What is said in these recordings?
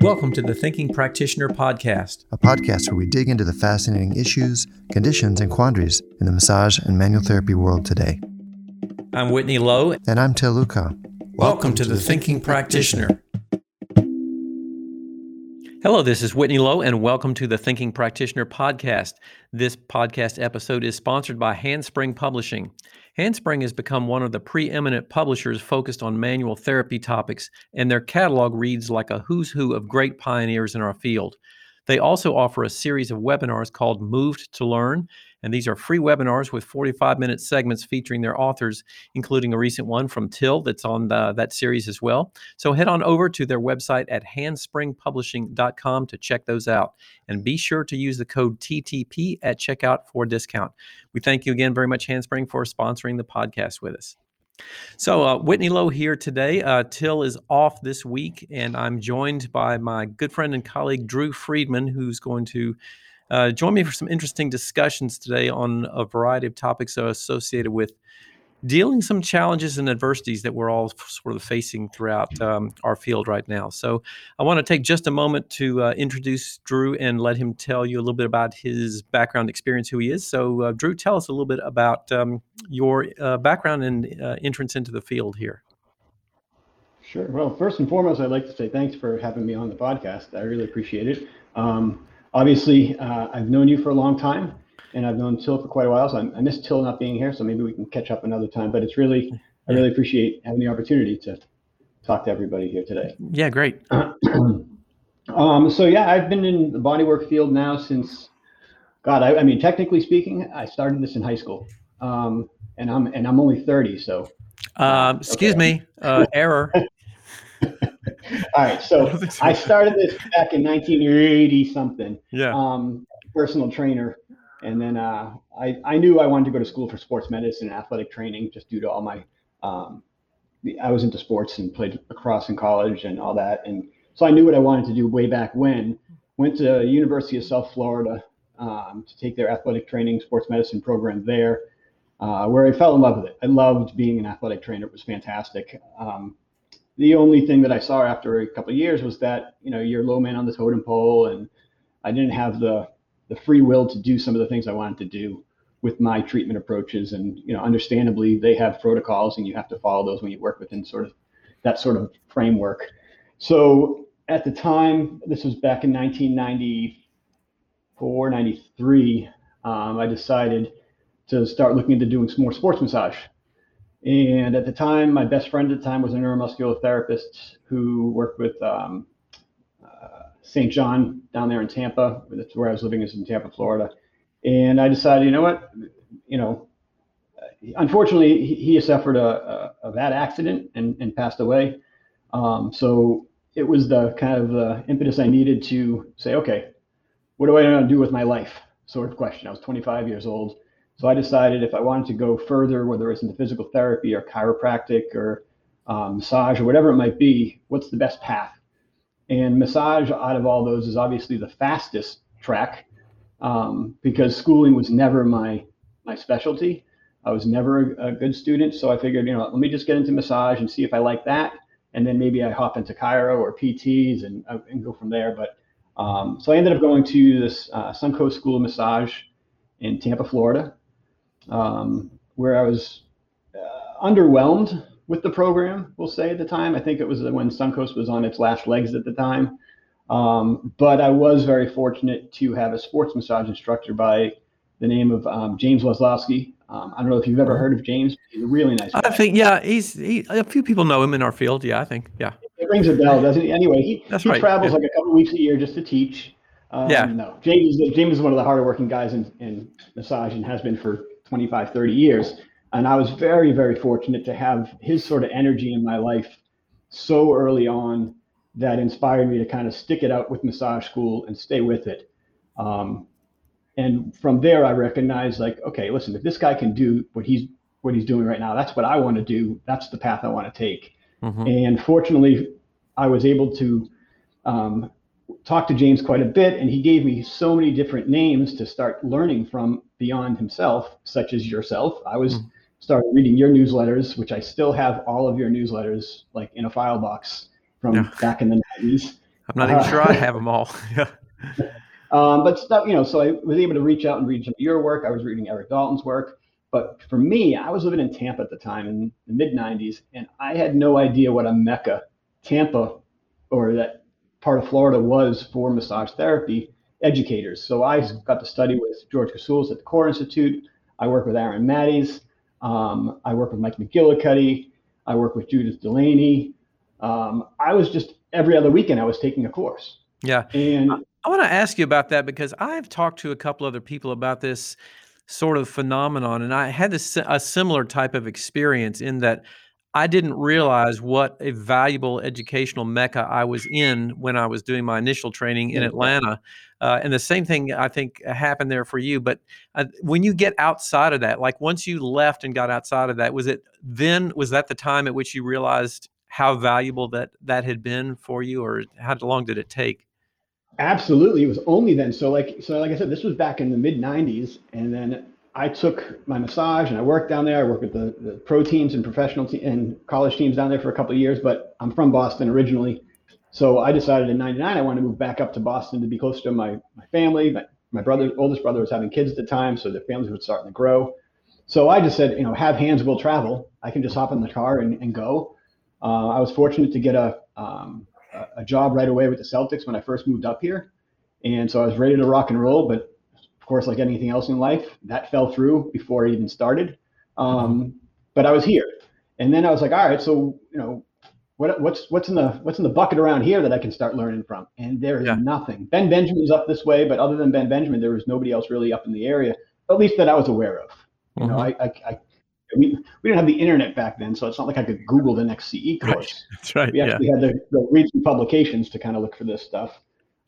Welcome to the Thinking Practitioner Podcast, a podcast where we dig into the fascinating issues, conditions, and quandaries in the massage and manual therapy world today. I'm Whitney Lowe. And I'm Til Luchau. Welcome, Welcome to, to, the, Thinking, Thinking Practitioner. Hello, this is Whitney Lowe, and welcome to the Thinking Practitioner Podcast. This podcast episode is sponsored by Handspring Publishing. Handspring has become one of the preeminent publishers focused on manual therapy topics, and their catalog reads like a who's who of great pioneers in our field. They also offer a series of webinars called Moved to Learn, and these are free webinars with 45 minute segments featuring their authors, including a recent one from Til that's on the, that series as well. So head on over to their website at handspringpublishing.com to check those out. And be sure to use the code TTP at checkout for a discount. We thank you again very much, Handspring, for sponsoring the podcast with us. So, uh, Whitney Lowe here today. Uh, Til is off this week, and I'm joined by my good friend and colleague, Drew Friedman, who's going to uh, join me for some interesting discussions today on a variety of topics associated with dealing some challenges and adversities that we're all sort of facing throughout um, our field right now. So I want to take just a moment to uh, introduce Drew and let him tell you a little bit about his background experience, who he is. So uh, Drew, tell us a little bit about um, your uh, background and uh, entrance into the field here. Sure. Well, first and foremost, I'd like to say thanks for having me on the podcast. I really appreciate it. Um, obviously, uh, I've known you for a long time and I've known Til for quite a while, so I, I miss Til not being here. So maybe we can catch up another time. But it's really, I really appreciate having the opportunity to talk to everybody here today. Yeah, great. um, so yeah, I've been in the bodywork field now since, God, I, I mean, technically speaking, I started this in high school, um, and I'm and I'm only 30, so. Um, excuse okay. me, uh, error. All right, so I started this back in 1980 something. Yeah. Um, personal trainer and then uh, I, I knew I wanted to go to school for sports medicine and athletic training just due to all my, um, I was into sports and played lacrosse in college and all that. And so I knew what I wanted to do way back when. Went to University of South Florida um, to take their athletic training sports medicine program there, uh, where I fell in love with it. I loved being an athletic trainer. It was fantastic. Um, the only thing that I saw after a couple of years was that, you know, you're low man on the totem pole and I didn't have the the free will to do some of the things I wanted to do with my treatment approaches. And you know, understandably, they have protocols, and you have to follow those when you work within sort of that sort of framework. So at the time, this was back in 1994, 93. Um, I decided to start looking into doing some more sports massage. And at the time, my best friend at the time was a neuromuscular therapist who worked with um, St. John down there in Tampa. That's where I was living is in Tampa, Florida. And I decided, you know what, you know, unfortunately he, suffered a, a, a, bad accident and, and passed away. Um, so it was the kind of the impetus I needed to say, okay, what do I want to do with my life? Sort of question. I was 25 years old. So I decided if I wanted to go further, whether it's into physical therapy or chiropractic or um, massage or whatever it might be, what's the best path? And massage out of all those is obviously the fastest track um, because schooling was never my my specialty. I was never a, a, good student, so I figured, you know, let me just get into massage and see if I like that, and then maybe I hop into chiro or PTs and uh, and go from there. But um, so I ended up going to this uh, Suncoast School of Massage in Tampa, Florida, um, where I was uh, underwhelmed with the program, we'll say at the time. I think it was when Suncoast was on its last legs at the time. Um, but I was very fortunate to have a sports massage instructor by the name of um, James Waslaski. Um, I don't know if you've ever heard of James. He's a really nice guy. I think, yeah, he's he, a few people know him in our field. Yeah, I think, yeah. It rings a bell, doesn't he? Anyway, he, That's he right. travels yeah. like a couple weeks a year just to teach. Um, yeah. No, James is, James is one of the harder working guys in, in massage and has been for 25, 30 years. And I was very, very fortunate to have his sort of energy in my life so early on that inspired me to kind of stick it out with massage school and stay with it. Um, and from there, I recognized like, okay, listen, if this guy can do what he's what he's doing right now, that's what I want to do. That's the path I want to take. Mm-hmm. And fortunately, I was able to um, talk to James quite a bit, and he gave me so many different names to start learning from beyond himself, such as yourself. I was mm-hmm started reading your newsletters, which I still have all of your newsletters like in a file box from yeah. back in the 90s. I'm not even sure I have them all. yeah. Um, but stuff, you know, so I was able to reach out and read some of your work. I was reading Erik Dalton's work. But for me, I was living in Tampa at the time in the mid 90s, and I had no idea what a mecca Tampa or that part of Florida was for massage therapy educators. So I got to study with George Kousaleos at the Core Institute. I work with Aaron Mattes. Um, I work with Mike McGillicuddy. I work with Judith DeLany. Um, I was just every other weekend I was taking a course. Yeah. And I want to ask you about that because I've talked to a couple other people about this sort of phenomenon, and I had this, a similar type of experience in that I didn't realize what a valuable educational mecca I was in when I was doing my initial training in Atlanta. Uh, and the same thing I think happened there for you. But uh, when you get outside of that, like once you left and got outside of that, was it then, was that the time at which you realized how valuable that that had been for you, or how long did it take? Absolutely, it was only then. So like, so like I said, this was back in the mid '90s, and then I took my massage and I worked down there. I worked with the, the pro teams and professional te- and college teams down there for a couple of years, but I'm from Boston originally. So I decided in 99 I wanted to move back up to Boston to be closer to my, my family. My, my brother, oldest brother was having kids at the time, so their families were starting to grow. So I just said, you know, have hands will travel. I can just hop in the car and, and go. Uh, I was fortunate to get a, um, a job right away with the Celtics when I first moved up here. And so I was ready to rock and roll, but of course, like anything else in life, that fell through before I even started. Um, but I was here, and then I was like, all right, so you know, what, what's what's in the what's in the bucket around here that I can start learning from? And there is yeah. nothing. Ben Benjamin's up this way, but other than Ben Benjamin, there was nobody else really up in the area, at least that I was aware of. You mm-hmm. know, I, I, I we, we didn't have the internet back then, so it's not like I could Google the next CE course. Right. That's right. We actually yeah. had to go read some publications to kind of look for this stuff.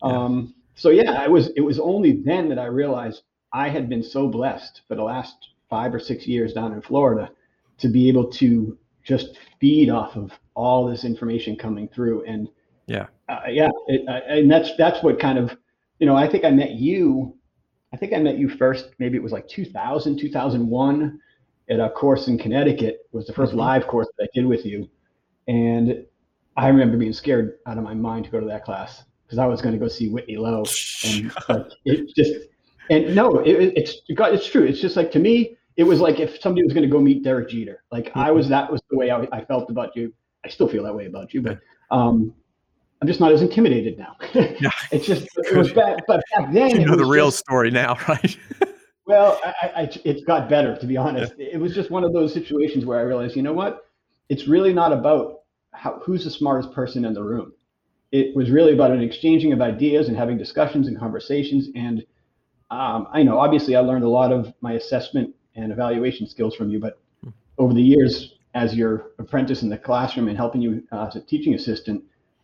Yeah. Um, so yeah, I was. It was only then that I realized I had been so blessed for the last five or six years down in Florida to be able to just feed off of all this information coming through. And yeah, uh, yeah, it, uh, and that's that's what kind of, you know, I think I met you. I think I met you first. Maybe it was like 2000, 2001 at a course in Connecticut. It was the 1st mm-hmm. live course that I did with you, and I remember being scared out of my mind to go to that class because I was going to go see Whitney Lowe, and like, it just and no, it, it's it's true. It's just like to me, it was like if somebody was going to go meet Derek Jeter. Like I was, that was the way I, I, felt about you. I still feel that way about you, but um, I'm just not as intimidated now. yeah. It's just it was bad, but back then you know the real just, story now, right? well, I, I, it got better to be honest. Yeah. It was just one of those situations where I realized, you know what? It's really not about how, who's the smartest person in the room it was really about an exchanging of ideas and having discussions and conversations. And um, I know, obviously, I learned a lot of my assessment and evaluation skills from you, but over the years, as your apprentice in the classroom and helping you uh, as a teaching assistant,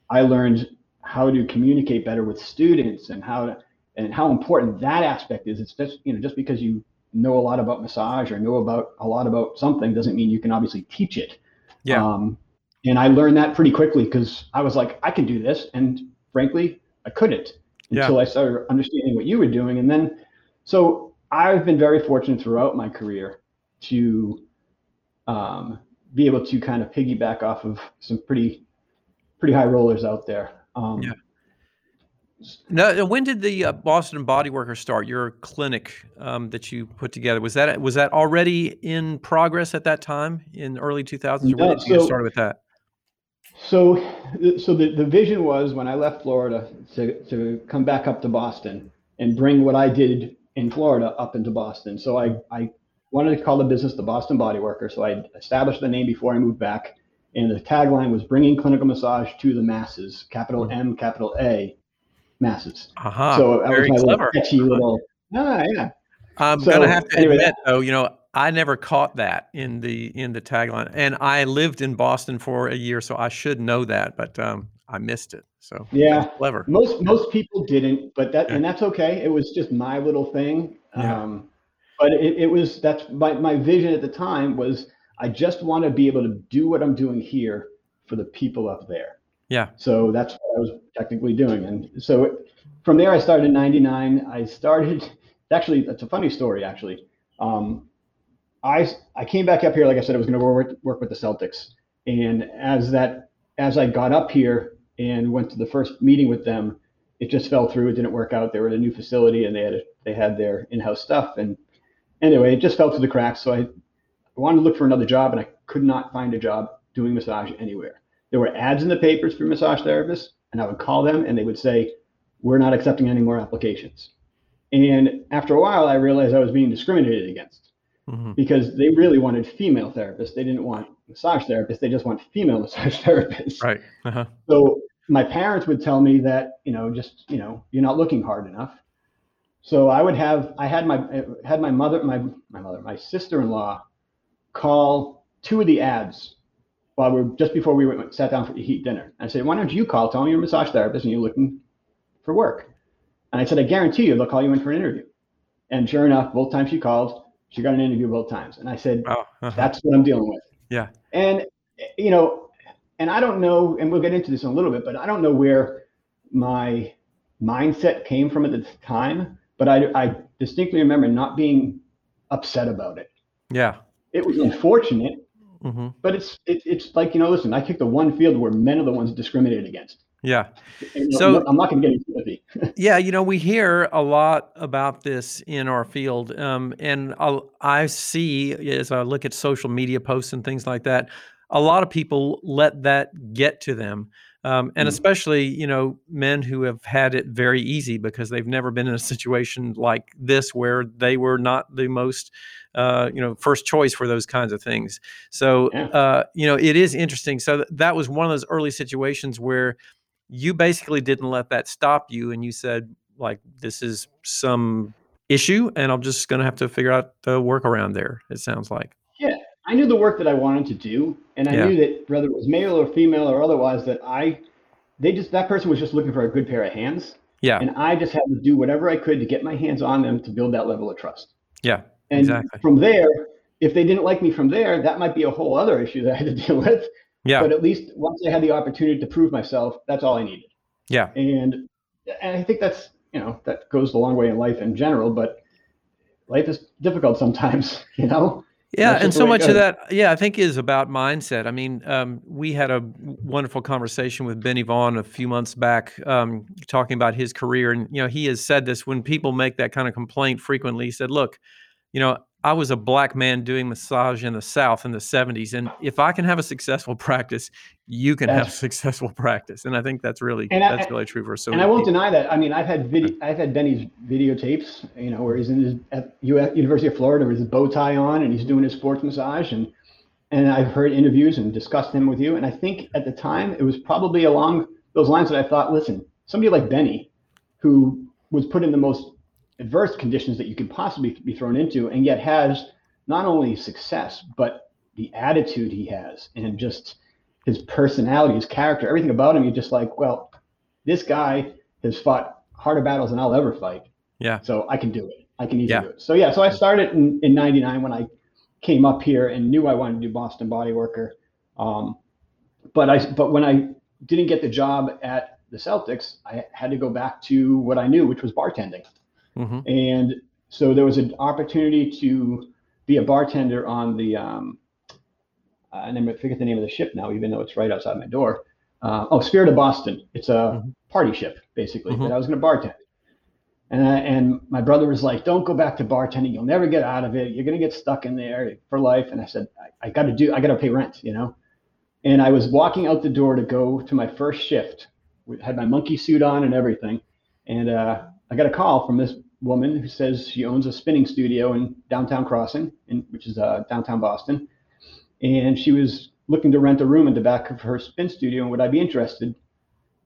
I learned how to communicate better with students and how to and how important that aspect is. It's just you know just because you know a lot about massage or know about a lot about something doesn't mean you can obviously teach it. Yeah. Um, and I learned that pretty quickly because I was like, I can do this. And frankly, I couldn't until yeah. I started understanding what you were doing. And then, so I've been very fortunate throughout my career to um, be able to kind of piggyback off of some pretty, pretty high rollers out there. Um, yeah. Now, when did the uh, Boston Body Worker start? Your clinic um, that you put together was that was that already in progress at that time in early 2000s? Or when did you get started with that? So, so the, the vision was when I left Florida to, to come back up to Boston and bring what I did in Florida up into Boston. So I, I wanted to call the business the Boston Body Worker. So I established the name before I moved back. And the tagline was bringing clinical massage to the masses, capital M, capital A, masses. Uh-huh. So that Very was my clever. little catchy little, ah, yeah. I'm so, gonna have to anyway, admit, though, you know, I never caught that in the in the tagline, and I lived in Boston for a year, so I should know that, but um, I missed it. So yeah, clever. Most most people didn't, but that yeah. and that's okay. It was just my little thing. Yeah. Um, but it, it was that's my my vision at the time was I just want to be able to do what I'm doing here for the people up there. Yeah. So that's what I was technically doing, and so it, from there I started in '99. I started. Actually, that's a funny story. Actually, um, I I came back up here, like I said, I was going to work work with the Celtics, and as that as I got up here, and went to the first meeting with them. It just fell through. It didn't work out. They were at a new facility and they had a, they had their in-house stuff. And anyway, it just fell through the cracks. So I wanted to look for another job and I could not find a job doing massage anywhere. There were ads in the papers for massage therapists, and I would call them and they would say, We're not accepting any more applications. And after a while, I realized I was being discriminated against mm-hmm. because they really wanted female therapists. They didn't want massage therapists. They just want female massage therapists. Right. Uh-huh. So my parents would tell me that, you know, just, you know, you're not looking hard enough. So I would have, I had my, had my mother, my, my mother, my sister-in-law call two of the ads while we are just before we went, sat down for to eat dinner. I said, why don't you call, tell me you're a massage therapist and you're looking for work. And I said, I guarantee you they'll call you in for an interview. And sure enough, both times she called, she got an interview both times. And I said, oh, uh-huh. that's what I'm dealing with. Yeah. And, you know, and I don't know, and we'll get into this in a little bit, but I don't know where my mindset came from at the time, but I, I distinctly remember not being upset about it. Yeah. It was unfortunate, mm-hmm. but it's it, it's like you know, listen, I kicked the one field where men are the ones discriminated against. Yeah. And, so I'm not going to get into it. yeah, you know, we hear a lot about this in our field, um, and I'll, I see as I look at social media posts and things like that, a lot of people let that get to them. Um, and mm especially you know men who have had it very easy because they've never been in a situation like this where they were not the most uh, you know first choice for those kinds of things so yeah. uh, you know it is interesting so th- that was one of those early situations where you basically didn't let that stop you and you said like this is some issue and i'm just going to have to figure out the workaround there it sounds like yeah I knew the work that I wanted to do, and I yeah. knew that whether it was male or female or otherwise, that I, they just that person was just looking for a good pair of hands. Yeah. And I just had to do whatever I could to get my hands on them to build that level of trust. Yeah. And exactly. from there, if they didn't like me from there, that might be a whole other issue that I had to deal with. Yeah. But at least once I had the opportunity to prove myself, that's all I needed. Yeah. And and I think that's you know that goes a long way in life in general, but life is difficult sometimes, you know. Yeah, and so much of that, yeah, I think is about mindset. I mean, um, we had a wonderful conversation with Benny Vaughn a few months back, um, talking about his career, and you know, he has said this when people make that kind of complaint frequently. He said, "Look, you know, I was a black man doing massage in the South in the 70s. And if I can have a successful practice, you can that's, have successful practice. And I think that's really that's I, really true for so And I won't people. deny that. I mean, I've had vid- I've had Benny's videotapes, you know, where he's in his at University of Florida with his bow tie on and he's doing his sports massage and and I've heard interviews and discussed him with you. And I think at the time it was probably along those lines that I thought, listen, somebody like Benny, who was put in the most adverse conditions that you could possibly be thrown into, and yet has not only success, but the attitude he has and just his personality, his character, everything about him. You're just like, well, this guy has fought harder battles than I'll ever fight. Yeah. So I can do it. I can easily yeah. do it. So yeah, so I started in, in 99 when I came up here and knew I wanted to do Boston Body Worker. Um, but I, but when I didn't get the job at the Celtics, I had to go back to what I knew, which was bartending. Mm-hmm. And so there was an opportunity to be a bartender on the, um, I forget the name of the ship now, even though it's right outside my door. Uh, oh, Spirit of Boston. It's a mm-hmm. party ship, basically, mm-hmm. that I was going to bartend. And, I, and my brother was like, don't go back to bartending. You'll never get out of it. You're going to get stuck in there for life. And I said, I, I got to do, I got to pay rent, you know? And I was walking out the door to go to my first shift. We had my monkey suit on and everything. And uh, I got a call from this woman who says she owns a spinning studio in downtown Crossing, in, which is uh, downtown Boston, and she was looking to rent a room in the back of her spin studio. And would I be interested?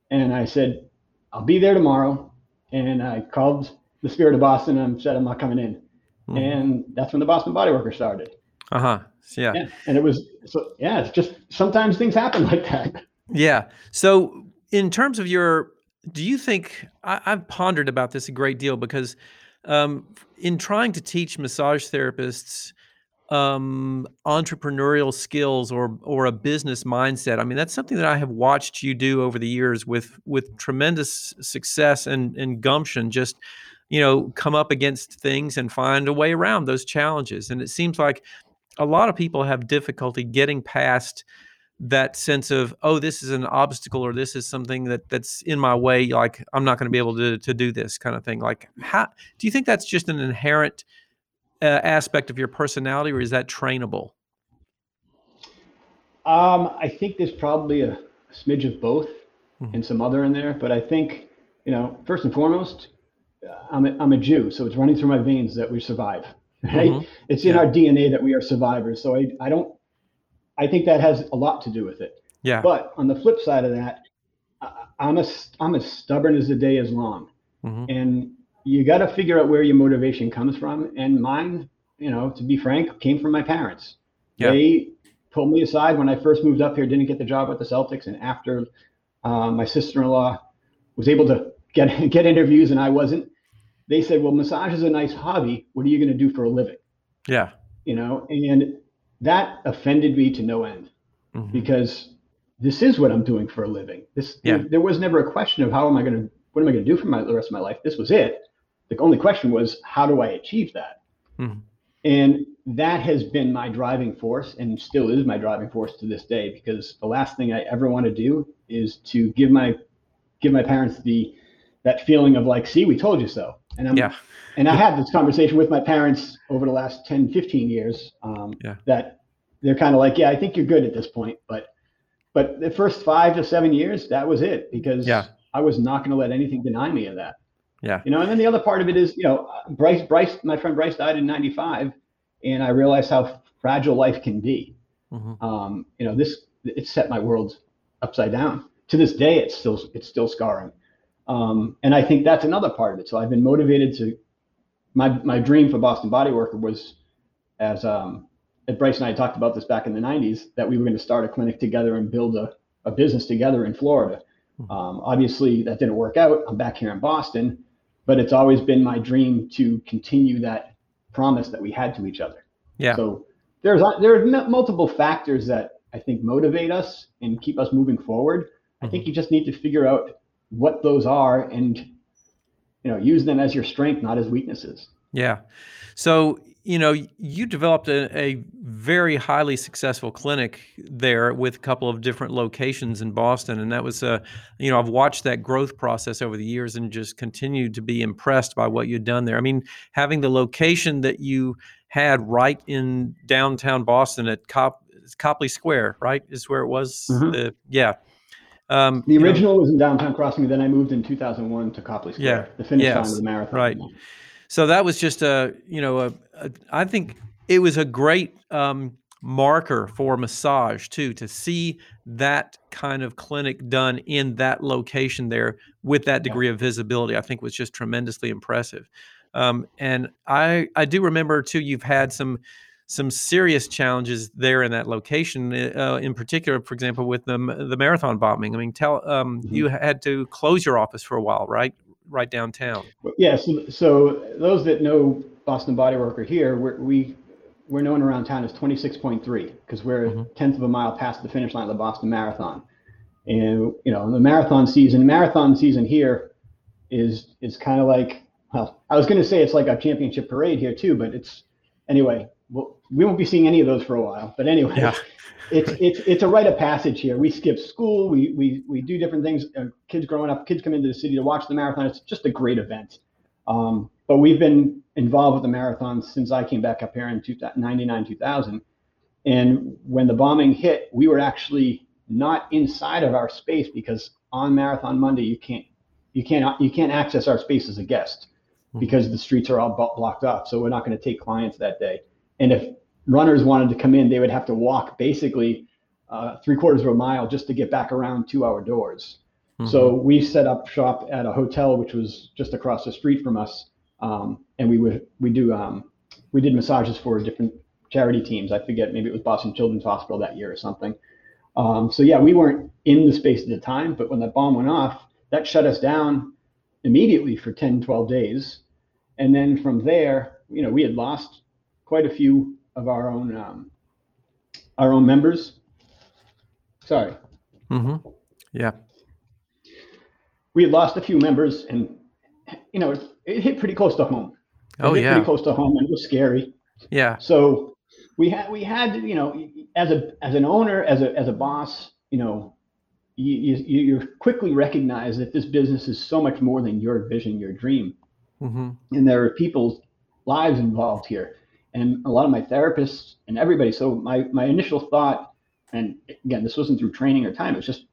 And I said, I'll be there tomorrow. And I called the Spirit of Boston and said I'm not coming in. Mm-hmm. And that's when the Boston Body Worker started. Uh huh. Yeah. yeah. And it was so yeah. It's just sometimes things happen like that. Yeah. So in terms of your do you think I, have pondered about this a great deal because um, in trying to teach massage therapists um, entrepreneurial skills or or a business mindset. I mean, that's something that I have watched you do over the years with with tremendous success and and gumption. Just you know, come up against things and find a way around those challenges. And it seems like a lot of people have difficulty getting past that sense of oh this is an obstacle or this is something that that's in my way like i'm not going to be able to to do this kind of thing like how do you think that's just an inherent uh, aspect of your personality or is that trainable um, i think there's probably a smidge of both mm-hmm. and some other in there but i think you know first and foremost i'm a, I'm a jew so it's running through my veins that we survive right mm-hmm. it's in yeah. our dna that we are survivors so I, I don't I think that has a lot to do with it. Yeah. But on the flip side of that, I'm as I'm as stubborn as the day is long, mm-hmm. and you got to figure out where your motivation comes from. And mine, you know, to be frank, came from my parents. Yeah. They pulled me aside when I first moved up here, didn't get the job with the Celtics, and after uh, my sister-in-law was able to get get interviews and I wasn't, they said, "Well, massage is a nice hobby. What are you going to do for a living?" Yeah. You know, and that offended me to no end mm-hmm. because this is what I'm doing for a living. This yeah. there, there, was never a question of how am I going to what am I going to do for my, the rest of my life. This was it. The only question was how do I achieve that? Mm-hmm. And that has been my driving force and still is my driving force to this day because the last thing I ever want to do is to give my give my parents the that feeling of like, see, we told you so. And I'm yeah and I had this conversation with my parents over the last 10, 15 years. Um, yeah. That they're kind of like, yeah, I think you're good at this point, but but the first five to seven years, that was it because yeah. I was not going to let anything deny me of that. Yeah. You know, and then the other part of it is, you know, Bryce, Bryce, my friend Bryce died in '95, and I realized how fragile life can be. Mm-hmm. Um, you know, this it set my world upside down. To this day, it's still it's still scarring. Um, and I think that's another part of it. So I've been motivated to my my dream for Boston Body Worker was, as um, as Bryce and I talked about this back in the '90s, that we were going to start a clinic together and build a, a business together in Florida. Hmm. Um, obviously, that didn't work out. I'm back here in Boston, but it's always been my dream to continue that promise that we had to each other. Yeah. So there's there are multiple factors that I think motivate us and keep us moving forward. Mm-hmm. I think hmm. you just need to figure out what those are and you know use them as your strength not as weaknesses. Yeah. So you know you developed a, a very highly successful clinic there with a couple of different locations in boston and that was a uh, you know i've watched that growth process over the years and just continued to be impressed by what you'd done there. I mean having the location that you had right in downtown boston at Cop, copley square right is where it was mm-hmm. the, yeah um, the original know, was in downtown Crossing. Then I moved in 2001 to Copley Square, yeah, the finish yes, line of the marathon. Right. So that was just a, you know, a, a I think it was a great um, marker for massage too to see that kind of clinic done in that location there with that degree yeah. of visibility. I think was just tremendously impressive. Um, and I I do remember too. You've had some some serious challenges there in that location. Uh, in particular, for example, with the the marathon bombing. I mean, tell um, mm-hmm. you had to close your office for a while, right? Right downtown. Yeah. So, so those that know Boston Body Worker here, we're, we we're known around town as 26.3 because we're mm-hmm. a tenth of a mile past the finish line of the Boston Marathon. And you know, the marathon season, marathon season here is is kind of like well, I was going to say it's like a championship parade here too, but it's anyway well, we won't be seeing any of those for a while. But anyway, yeah. it's it's it's a rite of passage here. We skip school. We we we do different things. Uh, kids growing up, kids come into the city to watch the marathon. It's just a great event. Um, but we've been involved with the marathon since I came back up here in 99, 2000. And when the bombing hit, we were actually not inside of our space because on Marathon Monday you can't you can't you can't access our space as a guest hmm. because the streets are all blocked off. So we're not going to take clients that day. And if runners wanted to come in, they would have to walk basically uh, three quarters of a mile just to get back around to our doors. Mm-hmm. So we set up shop at a hotel which was just across the street from us, um, and we would we do um, we did massages for different charity teams. I forget maybe it was Boston Children's Hospital that year or something. Um, so yeah, we weren't in the space at the time, but when that bomb went off, that shut us down immediately for 10, 12 days. And then from there, you know, we had lost quite a few of our own um, our own members. Sorry. Mm-hmm. Yeah. We had lost a few members, and you know, it, it hit pretty close to home. It oh yeah. Pretty close to home, and it was scary. Yeah. So we had we had you know as a as an owner as a as a boss you know you you, you quickly recognize that this business is so much more than your vision your dream mm-hmm. and there are people's lives involved here and a lot of my therapists and everybody so my my initial thought and again this wasn't through training or time it's just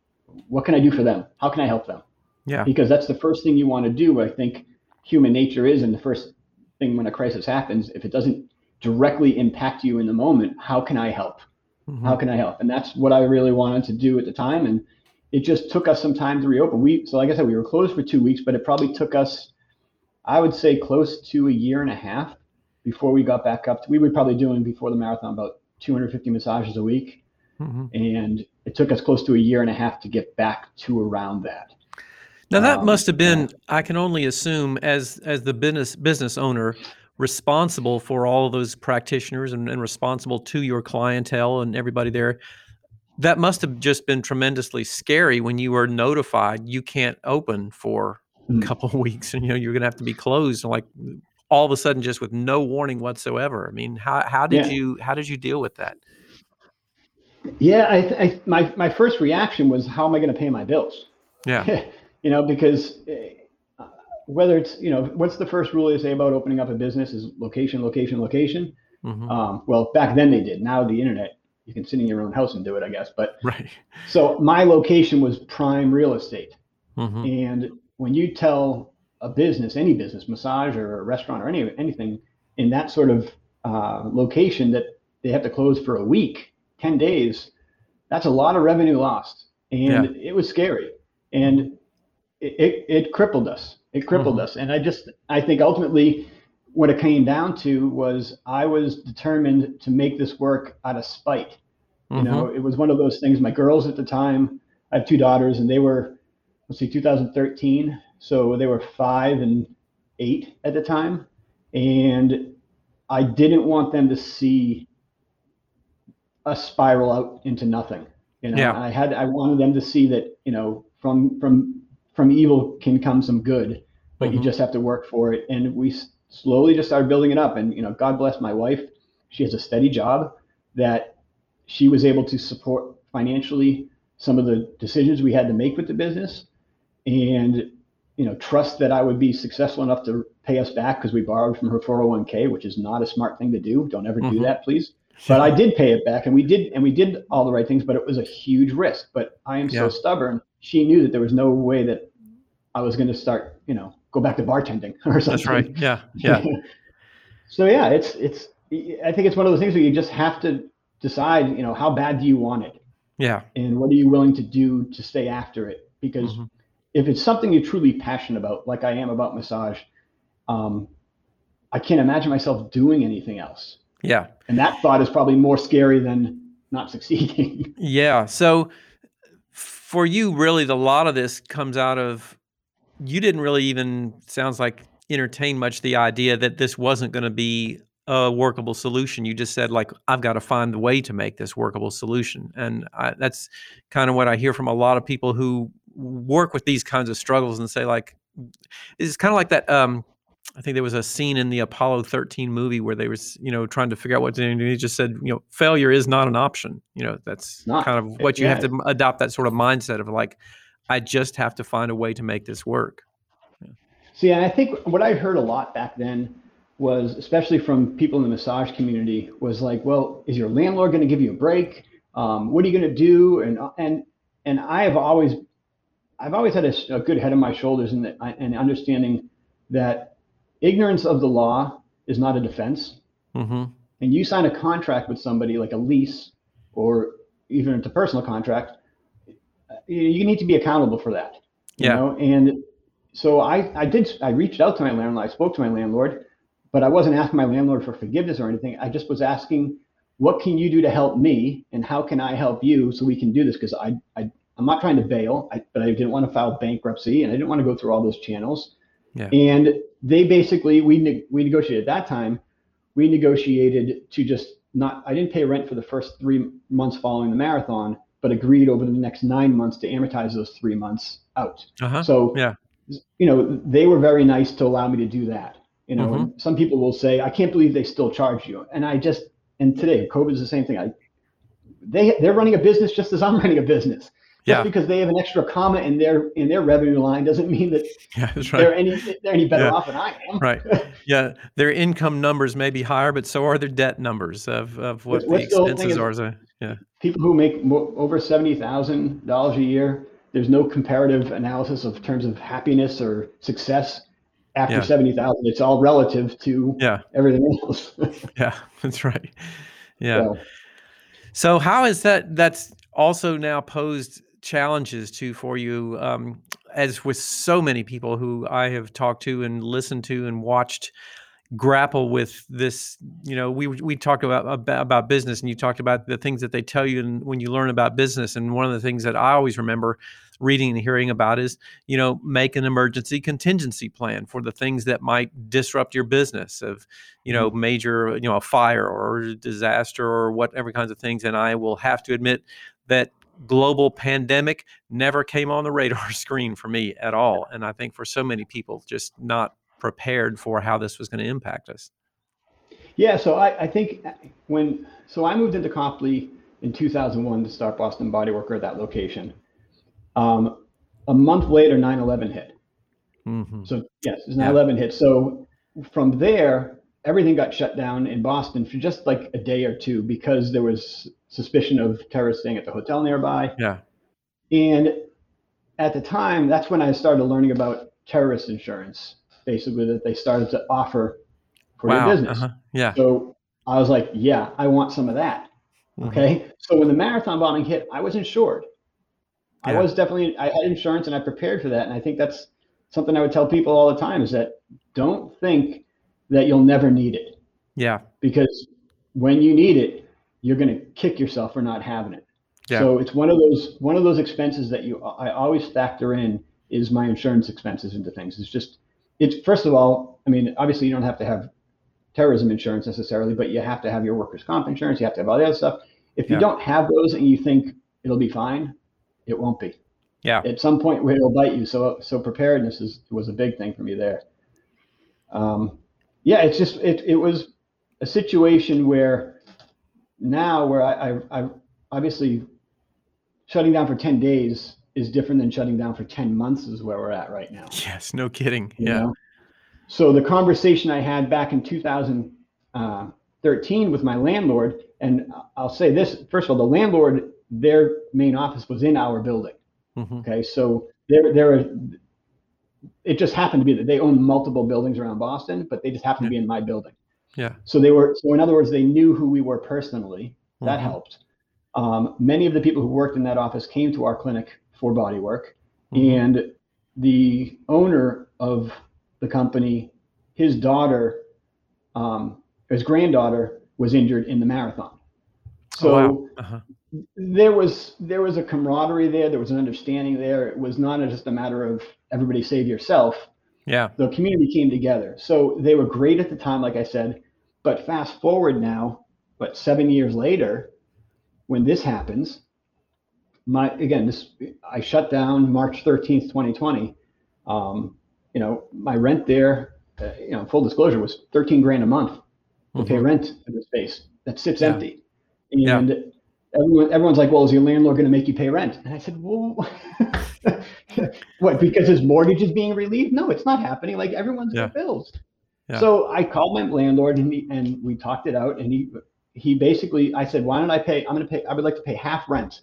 what can i do for them? How can i help them? Yeah. Because that's the first thing you want to do i think human nature is and the first thing when a crisis happens if it doesn't directly impact you in the moment how can i help? Mm-hmm. how can i help? And that's what i really wanted to do at the time and it just took us some time to reopen. We so like i said we were closed for two weeks but it probably took us i would say close to a year and a half before we got back up to, we were probably doing before the marathon about 250 massages a week mm-hmm. and it took us close to a year and a half to get back to around that now that um, must have been i can only assume as as the business business owner responsible for all of those practitioners and, and, responsible to your clientele and everybody there that must have just been tremendously scary when you were notified you can't open for a mm. couple of weeks and you know you're going to have to be closed like all of a sudden just with no warning whatsoever i mean how, how did yeah. you how did you deal with that? Yeah I, I my, my first reaction was how am i going to pay my bills? Yeah. You know because eh, whether it's you know what's the first rule they say about opening up a business is location location location? Mm-hmm. um, well back then they did. Now the internet you can sit in your own house and do it i guess but right. so my location was prime real estate. Mm-hmm. and when you tell a business any business massage or a restaurant or any anything in that sort of uh, location that they have to close for a week 10 days that's a lot of revenue lost and yeah. it was scary and it, it, it crippled us it crippled mm-hmm. us. And I just, I think ultimately what it came down to was I was determined to make this work out of spite. Mm-hmm. You know, it was one of those things. My girls at the time, I have two daughters, and they were, let's see, 2013. So they were five and eight at the time. And I didn't want them to see a spiral out into nothing. You know, yeah. I had I wanted them to see that, you know, from from from evil can come some good, but mm-hmm. you just have to work for it. And we slowly just started building it up. And you know, God bless my wife; she has a steady job that she was able to support financially some of the decisions we had to make with the business, and you know, trust that I would be successful enough to pay us back because we borrowed from her 401k, which is not a smart thing to do. Don't ever mm-hmm. do that, please. But I did pay it back, and we did, and we did all the right things. But it was a huge risk. But I am yeah. so stubborn she knew that there was no way that I was going to start, you know, go back to bartending or something. That's right. Yeah. Yeah. so yeah, it's, it's, I think it's one of those things where you just have to decide, you know, how bad do you want it? Yeah. And what are you willing to do to stay after it? Because mm-hmm. If it's something you're truly passionate about, like I am about massage, um, I can't imagine myself doing anything else. Yeah. And that thought is probably more scary than not succeeding. yeah. So, for you, really, the lot of this comes out of you didn't really even sounds like entertain much the idea that this wasn't going to be a workable solution. You just said like I've got to find the way to make this workable solution, and I, that's kind of what I hear from a lot of people who work with these kinds of struggles and say like it's kind of like that um, I think there was a scene in the Apollo 13 movie where they was, you know, trying to figure out what to do. And he just said, you know, failure is not an option. You know, that's not, kind of what you yeah. have to adopt that sort of mindset of like, I just have to find a way to make this work. Yeah. See, and I think what I heard a lot back then was, especially from people in the massage community, was like, well, is your landlord going to give you a break? Um, what are you going to do? And and and I have always, I've always had a, a good head on my shoulders and and understanding that ignorance of the law is not a defense. Mm-hmm. And you sign a contract with somebody like a lease or even it's a personal contract, you need to be accountable for that. You yeah. Know? And so I, I did, I reached out to my landlord, I spoke to my landlord, but I wasn't asking my landlord for forgiveness or anything. I just was asking, what can you do to help me and how can I help you so we can do this? Because I, I, I'm not trying to bail, I, but I didn't want to file bankruptcy and I didn't want to go through all those channels. Yeah. And they basically we ne- we negotiated at that time. We negotiated to just not. I didn't pay rent for the first three months following the marathon, but agreed over the next nine months to amortize those three months out. Uh-huh. So yeah, you know they were very nice to allow me to do that. You know, mm-hmm. some people will say, "I can't believe they still charge you," and I just and today COVID is the same thing. I, they they're running a business just as I'm running a business. Just Yeah. because they have an extra comma in their in their revenue line doesn't mean that Yeah, that's they're any they're any better Yeah. off than I am. Right. Yeah, their income numbers may be higher, but so are their debt numbers of, of what What's- the the expenses is- are. So, yeah, People who make mo- over seventy thousand dollars a year, there's no comparative analysis of terms of happiness or success after Yeah. seventy thousand. It's all relative to yeah, everything else. yeah. That's right. Yeah. So, So how is that? That's also now posed challenges to for you, um, as with so many people who I have talked to and listened to and watched grapple with this. You know, we we talked about about, about business, and you talked about the things that they tell you and when you learn about business. And one of the things that I always remember reading and hearing about is, you know, make an emergency contingency plan for the things that might disrupt your business of, you know, major, you know, a fire or disaster or whatever kinds of things. And I will have to admit that global pandemic never came on the radar screen for me at all. And I think for so many people, just not prepared for how this was going to impact us. yeah, so I, I think when so I moved into Copley in 2001 to start Boston Body Worker at that location. Um, a month later, 9/11 hit. hmm So yes, Yeah. 9/11 hit. So from there, everything got shut down in Boston for just like a day or two because there was suspicion of terrorists staying at the hotel nearby. Yeah. And at the time, that's when I started learning about terrorist insurance, basically that they started to offer for Wow. your business. Uh-huh. Yeah. So I was like, yeah, I want some of that. Mhm. Okay. So when the marathon bombing hit, I was insured. Yeah. I was definitely, I had insurance and I prepared for that. And I think that's something I would tell people all the time is that don't think that you'll never need it Yeah. because when you need it, you're going to kick yourself for not having it. Yeah. So it's one of those, one of those expenses that you, I always factor in is my insurance expenses into things. It's just, it's first of all, I mean, obviously you don't have to have terrorism insurance necessarily, but you have to have your workers' comp insurance. You have to have all the other stuff. If you Yeah. don't have those and you think it'll be fine, it won't be. Yeah. At some point, it'll bite you. So, so preparedness is was a big thing for me there. Um, yeah, it's just it it was a situation where now where I, I I obviously shutting down for ten days is different than shutting down for ten months is where we're at right now. Yes. No kidding. you Yeah. know? So the conversation I had back in 2013 with my landlord, and I'll say this first of all, the landlord, their main office was in our building. hmm Okay, so there, there are. It just happened to be that they own multiple buildings around Boston, but they just happened to be in my building. Yeah. So they were. So in other words, they knew who we were personally. That Mhm. helped. Um, many of the people who worked in that office came to our clinic for body work, Mhm. and the owner of the company, his daughter, um, his granddaughter was injured in the marathon. So Oh, wow. Uh-huh. there was there was a camaraderie there. There was an understanding there. It was not just a matter of everybody save yourself. Yeah. The community came together. So they were great at the time, like I said. But fast forward now, but seven years later, when this happens, my again, this I shut down March thirteenth, twenty twenty. Um, you know, my rent there, uh, you know, full disclosure was thirteen grand a month to pay Mhm. rent in the space that sits Yeah. empty. Yeah. And everyone, everyone's like, well, is your landlord going to make you pay rent? And I said, well, what, because his mortgage is being relieved? No, it's not happening. Like everyone's Yeah. got bills. Yeah. So I called my landlord and, he, and we talked it out. And he, he basically, I said, why don't I pay, I'm going to pay, I would like to pay half rent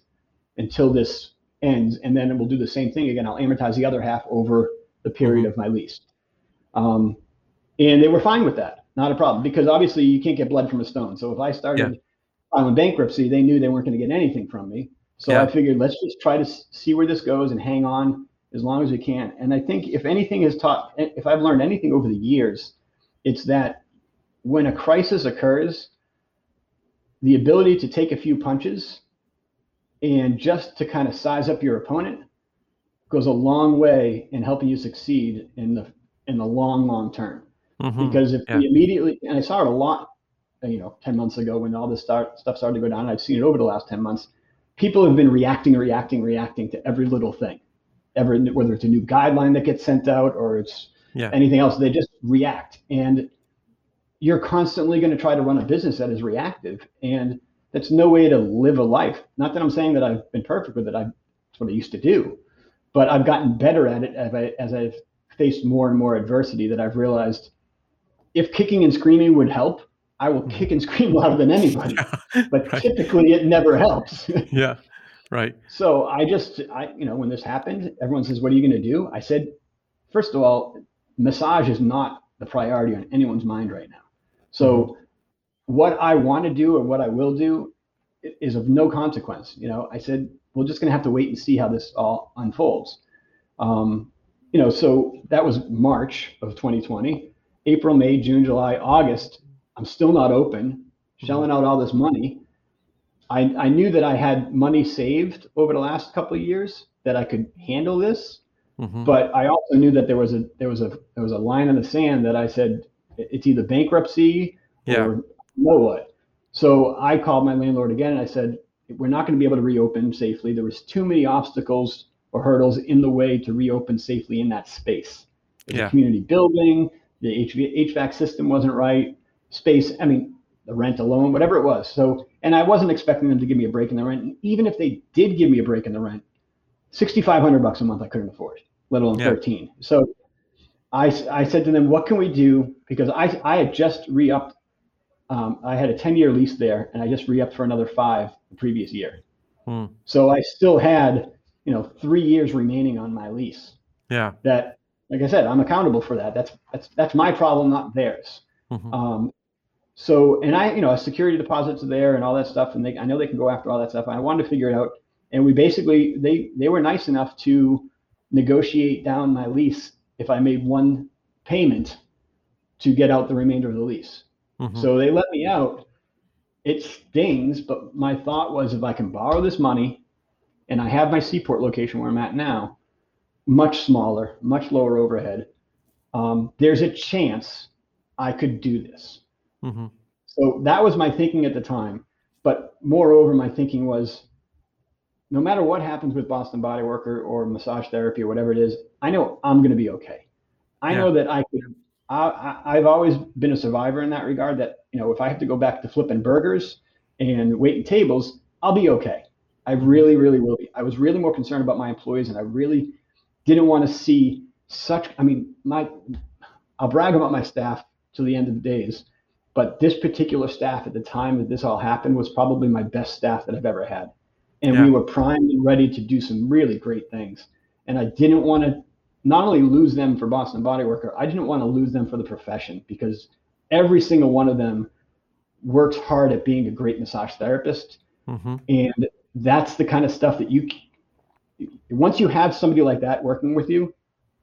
until this ends. And then we'll do the same thing again. I'll amortize the other half over the period of my lease. Um, and they were fine with that. Not a problem because obviously you can't get blood from a stone. So if I started filing bankruptcy, they knew they weren't going to get anything from me. So Yeah. I figured let's just try to see where this goes and hang on as long as we can. And I think if anything has taught, if I've learned anything over the years, it's that when a crisis occurs, the ability to take a few punches and just to kind of size up your opponent goes a long way in helping you succeed in the in the long long term Mhm. because if Yeah. we immediately and i saw it a lot you know 10 months ago when all this start, stuff started to go down i've seen it over the last 10 months people have been reacting reacting reacting to every little thing ever whether it's a new guideline that gets sent out or it's Yeah. anything else they just react and you're constantly going to try to run a business that is reactive. And that's no way to live a life. Not that I'm saying that I've been perfect with it. I, that's what I used to do. But I've gotten better at it as, I, as I've faced more and more adversity that I've realized if kicking and screaming would help, I will kick and scream louder than anybody. But right. typically it never helps. yeah. Right. So I just, I, you know, when this happened, everyone says, "What are you going to do?" I said, first of all, massage is not the priority on anyone's mind right now. So, mm-hmm. what I want to do and what I will do is of no consequence. You know, I said we're just going to have to wait and see how this all unfolds. Um, you know, so that was March of 2020. April, May, June, July, August. I'm still not open, mm-hmm. shelling out all this money. I, I knew that I had money saved over the last couple of years that I could handle this, mm-hmm. but I also knew that there was a there was a there was a line in the sand that I said it's either bankruptcy yeah. or know what. So I called my landlord again and I said we're not going to be able to reopen safely. There was too many obstacles or hurdles in the way to reopen safely in that space. It's yeah. a community building. The HV, HVAC system wasn't right. Space. I mean, the rent alone, whatever it was. So, and I wasn't expecting them to give me a break in the rent. And even if they did give me a break in the rent, 6,500 bucks a month I couldn't afford, let alone yeah. 13. So I, I said to them, what can we do? Because I, I had just re-upped. Um, I had a 10 year lease there and I just re-upped for another five the previous year. Hmm. So I still had, you know, three years remaining on my lease. Yeah. That, like I said, I'm accountable for that. That's, that's, that's my problem, not theirs. Mm-hmm. Um, so, and I, you know, a security deposits are there and all that stuff, and they, I know they can go after all that stuff. I wanted to figure it out, and we basically, they, they were nice enough to negotiate down my lease if I made one payment to get out the remainder of the lease. Mm-hmm. So they let me out. It stings, but my thought was if I can borrow this money, and I have my seaport location where I'm at now, much smaller, much lower overhead. Um, there's a chance I could do this. Mm-hmm. So that was my thinking at the time. But moreover, my thinking was no matter what happens with Boston Body Worker or massage therapy or whatever it is, I know I'm going to be okay. I yeah. know that I could. I, I've always been a survivor in that regard. That you know, if I have to go back to flipping burgers and waiting tables, I'll be okay. I really, really will be. I was really more concerned about my employees, and I really didn't want to see such. I mean, my I'll brag about my staff to the end of the days. But this particular staff at the time that this all happened was probably my best staff that I've ever had. And yeah. we were primed and ready to do some really great things. And I didn't want to not only lose them for Boston Body Worker, I didn't want to lose them for the profession because every single one of them works hard at being a great massage therapist. Mm-hmm. And that's the kind of stuff that you, once you have somebody like that working with you,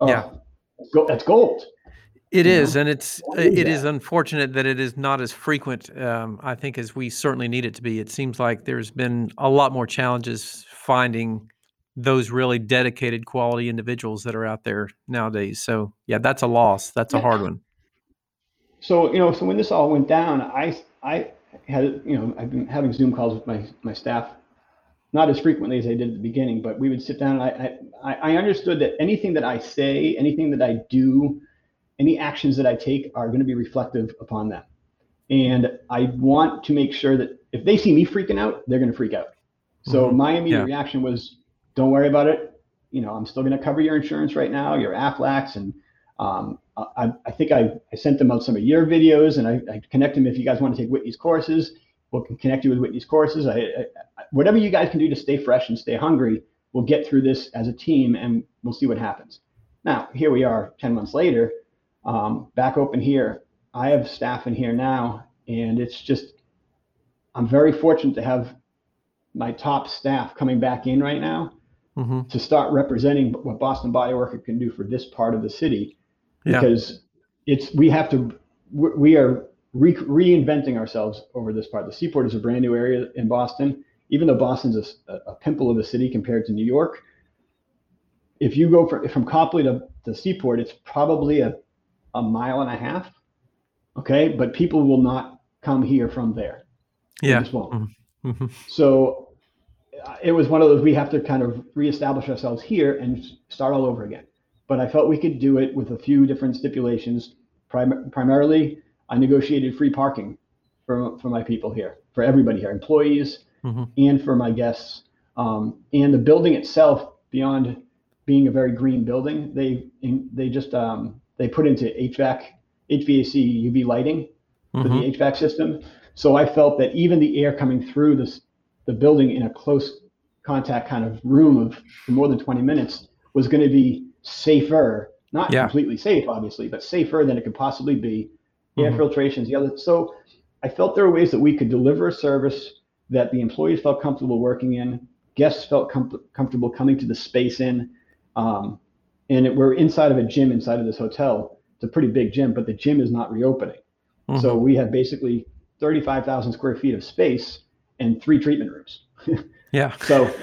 oh, yeah. that's gold. It is, know? and it's it is unfortunate that it is not as frequent. Um, I think as we certainly need it to be. It seems like there's been a lot more challenges finding those really dedicated quality individuals that are out there nowadays. So yeah, that's a loss. That's a hard one. So you know, so when this all went down, I I had you know I've been having Zoom calls with my my staff, not as frequently as I did at the beginning, but we would sit down. I I I understood that anything that I say, anything that I do any actions that I take are going to be reflective upon them. And I want to make sure that if they see me freaking out, they're going to freak out. So mm-hmm. my immediate yeah. reaction was, don't worry about it. You know, I'm still going to cover your insurance right now, your Aflacs. And um, I, I, think I, I, sent them out some of your videos and I, I, connect them if you guys want to take Whitney's courses. We'll connect you with Whitney's courses. I, whatever you guys can do to stay fresh and stay hungry, we'll get through this as a team and we'll see what happens. Now, here we are 10 months later um, back open here. I have staff in here now, and it's just, I'm very fortunate to have my top staff coming back in right now mm-hmm. to start representing what Boston Body Worker can do for this part of the city. Yeah. Because it's, we have to, we are re- reinventing ourselves over this part. The Seaport is a brand new area in Boston. Even though Boston's a, a pimple of a city compared to New York, if you go from, from Copley to the Seaport, it's probably a a mile and a half. Okay, but people will not come here from there. Yeah. Mm-hmm. mm-hmm. So uh, it was one of those we have to kind of reestablish ourselves here and start all over again. But I felt we could do it with a few different stipulations. Prim- primarily, I negotiated free parking for, for my people here, for everybody here, employees Mhm. and for my guests. Um, and the building itself, beyond being a very green building, they they just um, they put into HVAC, HVAC UV lighting for Mhm. the HVAC system. So I felt that even the air coming through this the building in a close contact kind of room of for more than 20 minutes was going to be safer, not Yeah. completely safe, obviously, but safer than it could possibly be. Air Mhm. filtrations, the other. So I felt there were ways that we could deliver a service that the employees felt comfortable working in, guests felt com- comfortable coming to the space in, um, and it, we're inside of a gym inside of this hotel. It's a pretty big gym, but the gym is not reopening. Mhm. So we have basically 35,000 square feet of space and three treatment rooms. yeah. So,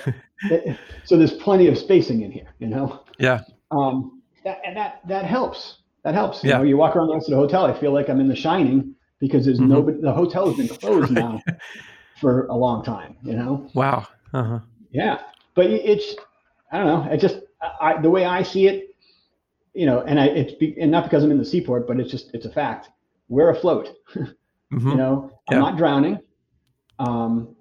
so there's plenty of spacing in here, you know. Yeah. Um, that, and that that helps. That helps. You Yeah. know, you walk around the rest of the hotel. I feel like I'm in The Shining because there's Mhm. nobody. The hotel has been closed now for a long time. You know. Wow. Uh-huh. Yeah, but it's I don't know. It just I, the way I see it, you know, and I it's be, and not because I'm in the seaport, but it's just it's a fact. We're afloat. Mhm. You know, Yeah. I'm not drowning. Um,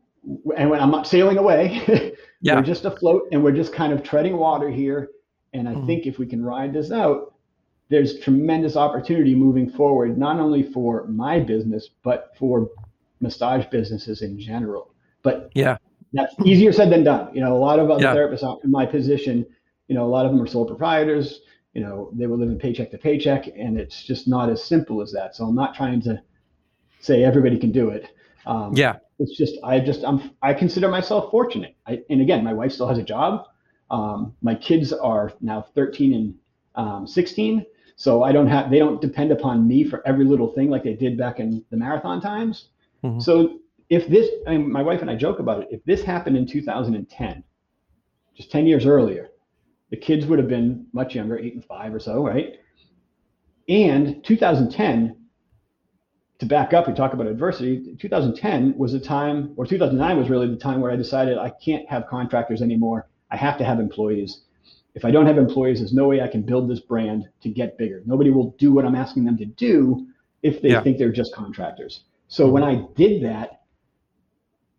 and when I'm not sailing away, Yeah. we're just afloat and we're just kind of treading water here. And I Mhm. think if we can ride this out, there's tremendous opportunity moving forward, not only for my business, but for massage businesses in general. But Yeah. that's easier said than done. You know, a lot of other Yeah. therapists in my position, you know, a lot of them are sole proprietors. You know, they were living paycheck to paycheck, and it's just not as simple as that. So I'm not trying to say everybody can do it. Um, Yeah. it's just I just I'm I consider myself fortunate. I, and again, my wife still has a job. Um, my kids are now 13 and um, 16, so I don't have they don't depend upon me for every little thing like they did back in the marathon times. Mhm. So if this, I mean, my wife and I joke about it. If this happened in 2010, just 10 years earlier, the kids would have been much younger, eight and five or so, right? And 2010 to back up, we talk about adversity. 2010 was the time, or 2009 was really the time where I decided I can't have contractors anymore. I have to have employees. If I don't have employees, there's no way I can build this brand to get bigger. Nobody will do what I'm asking them to do if they Yeah. think they're just contractors. So mm-hmm. when I did that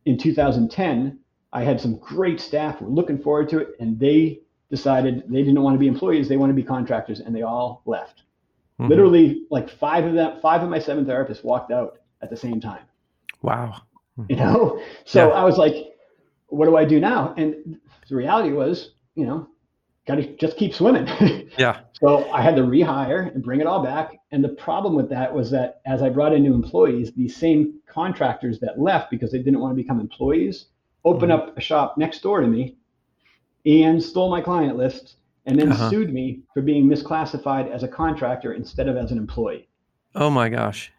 in 2010, I had some great staff who were looking forward to it, and they decided they didn't want to be employees; they want to be contractors, and they all left Mhm. literally like five of them five of my seven therapists walked out at the same time Wow. you know so Yeah. i was like what do i do now and the reality was you know gotta just keep swimming Yeah. so i had to rehire and bring it all back and the problem with that was that as i brought in new employees these same contractors that left because they didn't want to become employees opened Mm-hmm. up a shop next door to me and stole my client list and then Uh-huh. sued me for being misclassified as a contractor instead of as an employee Oh my gosh.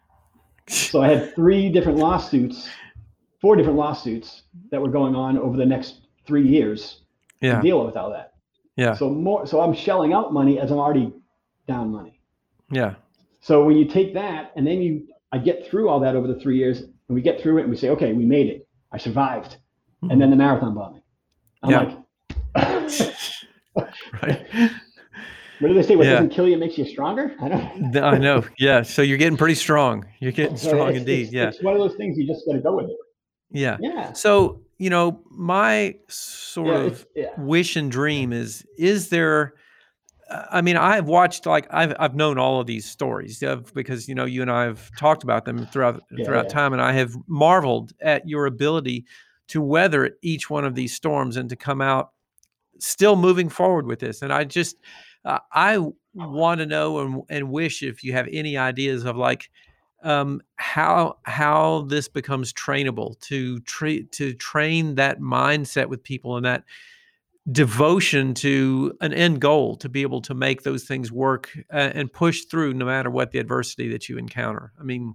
So I had three different lawsuits, four different lawsuits that were going on over the next three years Yeah. to deal with all that. Yeah. So more, so I'm shelling out money as I'm already down money. Yeah. So when you take that and then you, I get through all that over the three years, and we get through it and we say, okay, we made it. I survived. And then the marathon bombing. I'm Yeah. like, Right. what do they say? What Yeah. doesn't kill you makes you stronger. I don't. Th- I know. Yeah. So you're getting pretty strong. You're getting So strong it's- indeed. it's- Yeah. It's one of those things you just got to go with it. Yeah. Yeah. So, you know, my sort Yeah. of yeah. wish and dream is is there uh, I mean, I've watched like I've I've known all of these stories of because you know you and I have talked about them throughout Yeah, throughout yeah. time, and I have marveled at your ability to weather each one of these storms and to come out still moving forward with this. And I just uh, I want to know and and wish if you have any ideas of like um, how how this becomes trainable to treat to train that mindset with people and that devotion to an end goal to be able to make those things work uh, and push through no matter what the adversity that you encounter i mean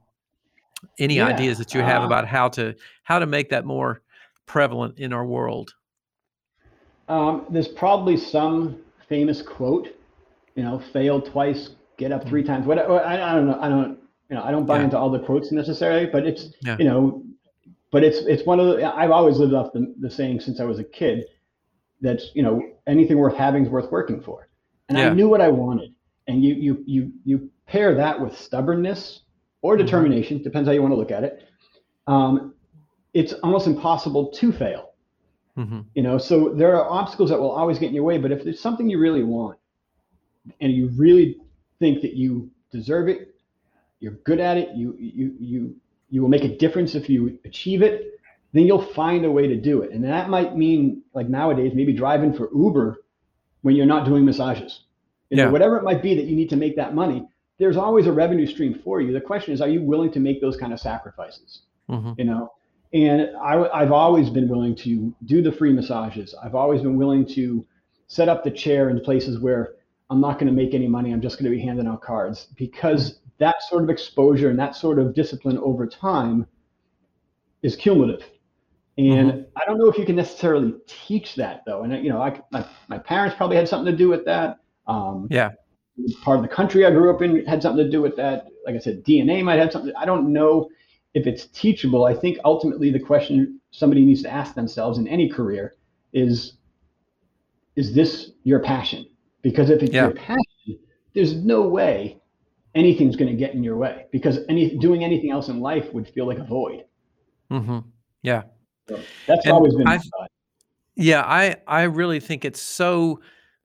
any Yeah, ideas that you have uh, about how to how to make that more prevalent in our world Um, there's probably some famous quote, you know, fail twice, get up three times. Whatever. I, I don't know. I don't. You know, I don't buy Yeah. into all the quotes necessarily, but it's Yeah. you know, but it's it's one of the. I've always lived off the, the saying since I was a kid. That's you know anything worth having is worth working for, and Yeah. I knew what I wanted. And you you you you pair that with stubbornness, or determination, depends how you want to look at it, um, it's almost impossible to fail. Mm-hmm. You know, so there are obstacles that will always get in your way. But if there's something you really want, and you really think that you deserve it, you're good at it, you you you you will make a difference if you achieve it, then you'll find a way to do it. And that might mean like nowadays, maybe driving for Uber when you're not doing massages. You know, Yeah. whatever it might be that you need to make that money, there's always a revenue stream for you. The question is, are you willing to make those kind of sacrifices? Mm-hmm. you know and I, have always been willing to do the free massages. I've always been willing to set up the chair in places where i'm not going to make any money. I'm just going to be handing out cards. Because that sort of exposure and that sort of discipline over time is cumulative. And i don't know if you can necessarily teach that though. And you know I, my, my parents probably had something to do with that. Um, Yeah. part of the country i grew up in had something to do with that. Like i said dna might have something. I don't know if it's teachable, I think ultimately the question somebody needs to ask themselves in any career is, is this your passion? Because if it's Yeah. your passion, there's no way anything's going to get in your way because any doing anything else in life would feel like a void. Mm-hmm. Yeah. So that's And always been I've- Yeah, I I really think it's so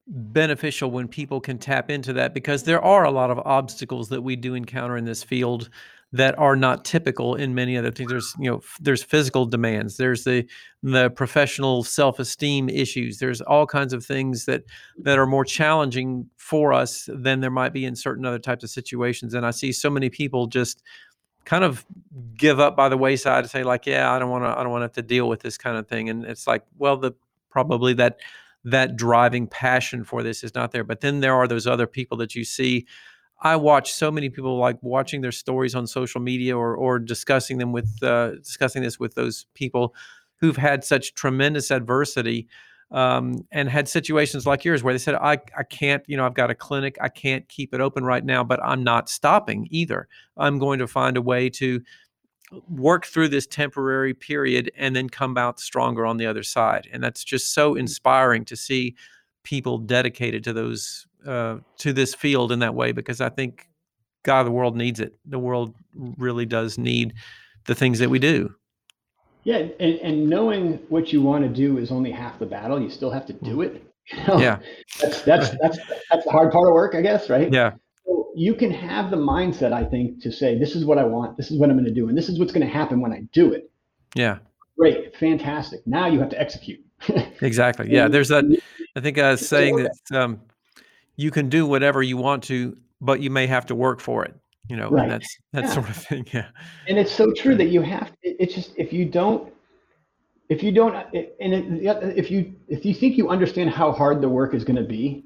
beneficial when people can tap into that because there are a lot of obstacles that we do encounter in this field that are not typical in many other things. There's you know there's physical demands. There's the the professional self esteem issues. There's all kinds of things that that are more challenging for us than there might be in certain other types of situations. And I see so many people just kind of give up by the wayside and say like yeah i don't want to i don't want to have to deal with this kind of thing and it's like well the probably that that driving passion for this is not there but then there are those other people that you see i watch so many people like watching their stories on social media or or discussing them with uh, discussing this with those people who've had such tremendous adversity um, and had situations like yours where they said I, I can't you know i've got a clinic i can't keep it open right now but i'm not stopping either. I'm going to find a way to work through this temporary period and then come out stronger on the other side. And that's just so inspiring to see people dedicated to those uh, to this field in that way because i think god the world needs it the world really does need the things that we do Yeah, and, and knowing what you want to do is only half the battle. You still have to do it. You know? Yeah. that's that's that's that's the hard part of work, I guess, right? yeah So you can have the mindset, I think, to say, this is what I want, this is what I'm going to do, and this is what's going to happen when I do it. yeah Great, fantastic. Now you have to execute. exactly yeah there's that i think i was saying that um, you can do whatever you want to but you may have to work for it you know Right. and that's that Yeah. sort of thing yeah And it's so true that you have. it- It's just if you don't, if you don't, and it- if you if you think you understand how hard the work is going to be,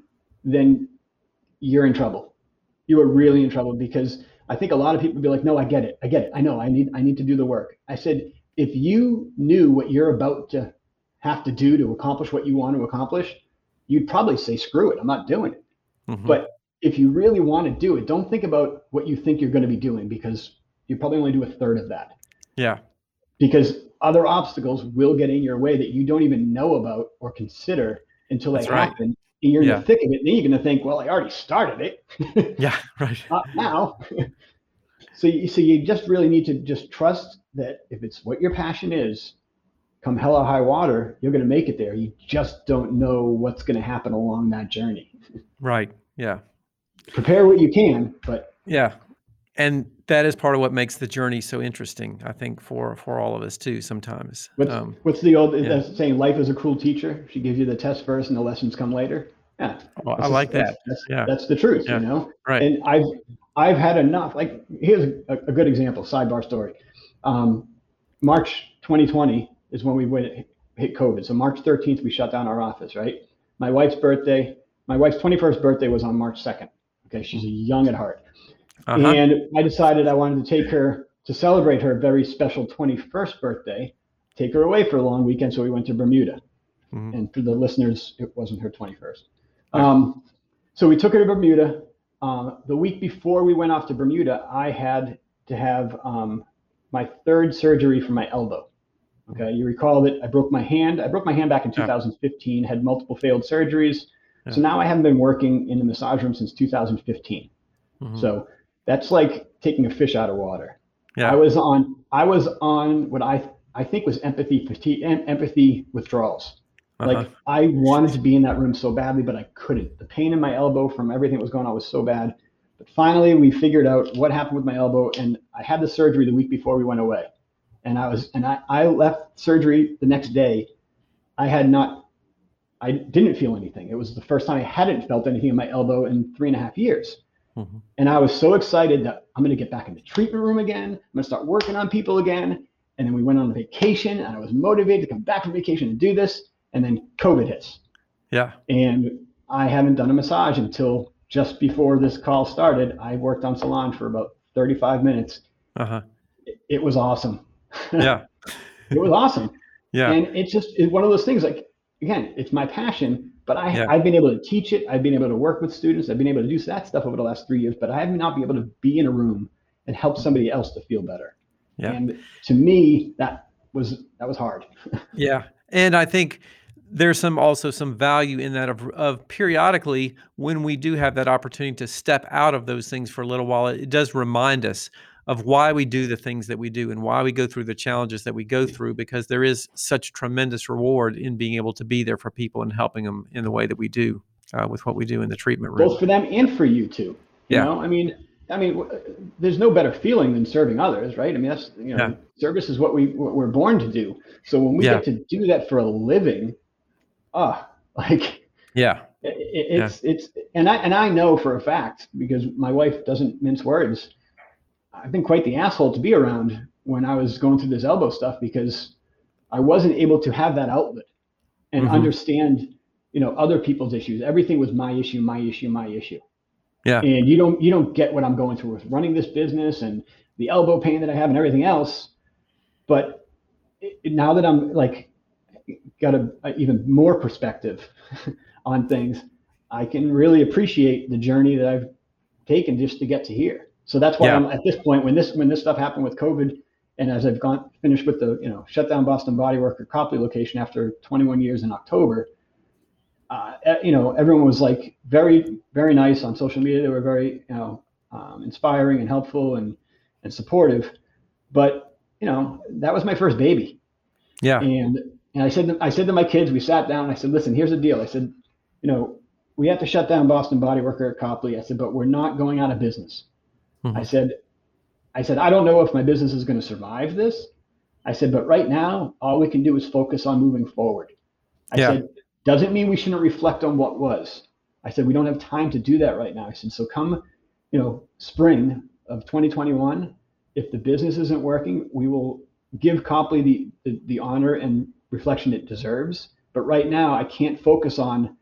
then you're in trouble. You are really in trouble because I think a lot of people would be like, "No, I get it. I get it. I know. I need. I need to do the work." I said, if you knew what you're about to have to do to accomplish what you want to accomplish, you'd probably say, "Screw it. I'm not doing it." Mhm. But if you really want to do it, don't think about what you think you're going to be doing because you probably only do a third of that yeah because other obstacles will get in your way that you don't even know about or consider until they That's right. happen. And you're in the thick of it. Then you're going to think, well, I already started it. yeah right Not now. so, you, so you just really need to just trust that if it's what your passion is, come hell or high water, you're going to make it there. You just don't know what's going to happen along that journey. right yeah Prepare what you can, but Yeah. And that is part of what makes the journey so interesting, I think, for for all of us too, sometimes. What's, Um, what's the old yeah. saying? Life is a cruel teacher. She gives you the test first, and the lessons come later. Yeah, well, I like just- that. That's, Yeah. that's the truth, Yeah. you know. Right. And I've I've had enough. Like here's a, a good example. Sidebar story. Um, March 2020 is when we went hit COVID. So March 13th we shut down our office. Right. My wife's birthday. My wife's 21st birthday was on March 2nd. Okay, she's a young at heart. Uh-huh. And I decided I wanted to take her to celebrate her very special 21st birthday, take her away for a long weekend. So we went to Bermuda. Mhm. And for the listeners, it wasn't her 21st. Um, so we took her to Bermuda. Um, the week before we went off to Bermuda, I had to have um, my third surgery for my elbow. Okay, you recall that I broke my hand. I broke my hand back in Yeah. 2015, had multiple failed surgeries. So now I haven't been working in the massage room since 2015. Mhm. So that's like taking a fish out of water. Yeah. I was on I was on what I I think was empathy fatigue and empathy withdrawals. Uh-huh. Like I wanted to be in that room so badly, but I couldn't. The pain in my elbow from everything that was going on was so bad. But finally, we figured out what happened with my elbow, and I had the surgery the week before we went away. And I was, and I, I left surgery the next day. I had not, I didn't feel anything. It was the first time I hadn't felt anything in my elbow in three and a half years. Mhm. And I was so excited that I'm going to get back in the treatment room again. I'm going to start working on people again. And then we went on a vacation, and I was motivated to come back from vacation and do this. And then COVID hits Yeah. and I haven't done a massage until just before this call started. I worked on salon for about 35 minutes. Uh huh. It, it was awesome. Yeah. it was awesome. Yeah. And it's just it's one of those things like again, it's my passion, but I Yeah. I've been able to teach it. I've been able to work with students. I've been able to do that stuff over the last three years, but I have not been able to be in a room and help somebody else to feel better. Yeah. And to me, that was that was hard. Yeah, and I think there's some also some value in that of, of periodically when we do have that opportunity to step out of those things for a little while, it does remind us of why we do the things that we do and why we go through the challenges that we go through because there is such tremendous reward in being able to be there for people and helping them in the way that we do uh, with what we do in the treatment room. both for them and for you too. You Yeah. know, I mean, I mean, w- there's no better feeling than serving others, right? I mean, that's you know, Yeah. service is what we what we're born to do. So when we Yeah. get to do that for a living, ah, like Yeah, it, it- it's it's and I and I know for a fact because my wife doesn't mince words. I've been quite the asshole to be around when I was going through this elbow stuff because I wasn't able to have that outlet and Mhm. understand, you know, other people's issues. Everything was my issue, my issue, my issue. Yeah. And you don't you don't get what I'm going through with running this business and the elbow pain that I have and everything else. But it, now that I'm like got a, a even more perspective on things, I can really appreciate the journey that I've taken just to get to here. So that's why Yeah. I'm at this point when this when this stuff happened with COVID, and as I've gone finished with the you know shut down Boston Body Worker Copley location after 21 years in October, uh, you know everyone was like very very nice on social media. They were very you know um, inspiring and helpful and and supportive. But you know that was my first baby, yeah, and and I said I said to my kids, we sat down. I said, listen, here's the deal. I said, you know, we have to shut down Boston Body Worker at Copley. I said, but we're not going out of business. Mhm. I said, I said, I don't know if my business is going to survive this. I said, but right now, all we can do is focus on moving forward. I Yeah. said, doesn't mean we shouldn't reflect on what was. I said, we don't have time to do that right now. I said, so come, you know, spring of 2021, if the business isn't working, we will give Copley the, the, the honor and reflection it deserves. But right now, I can't focus on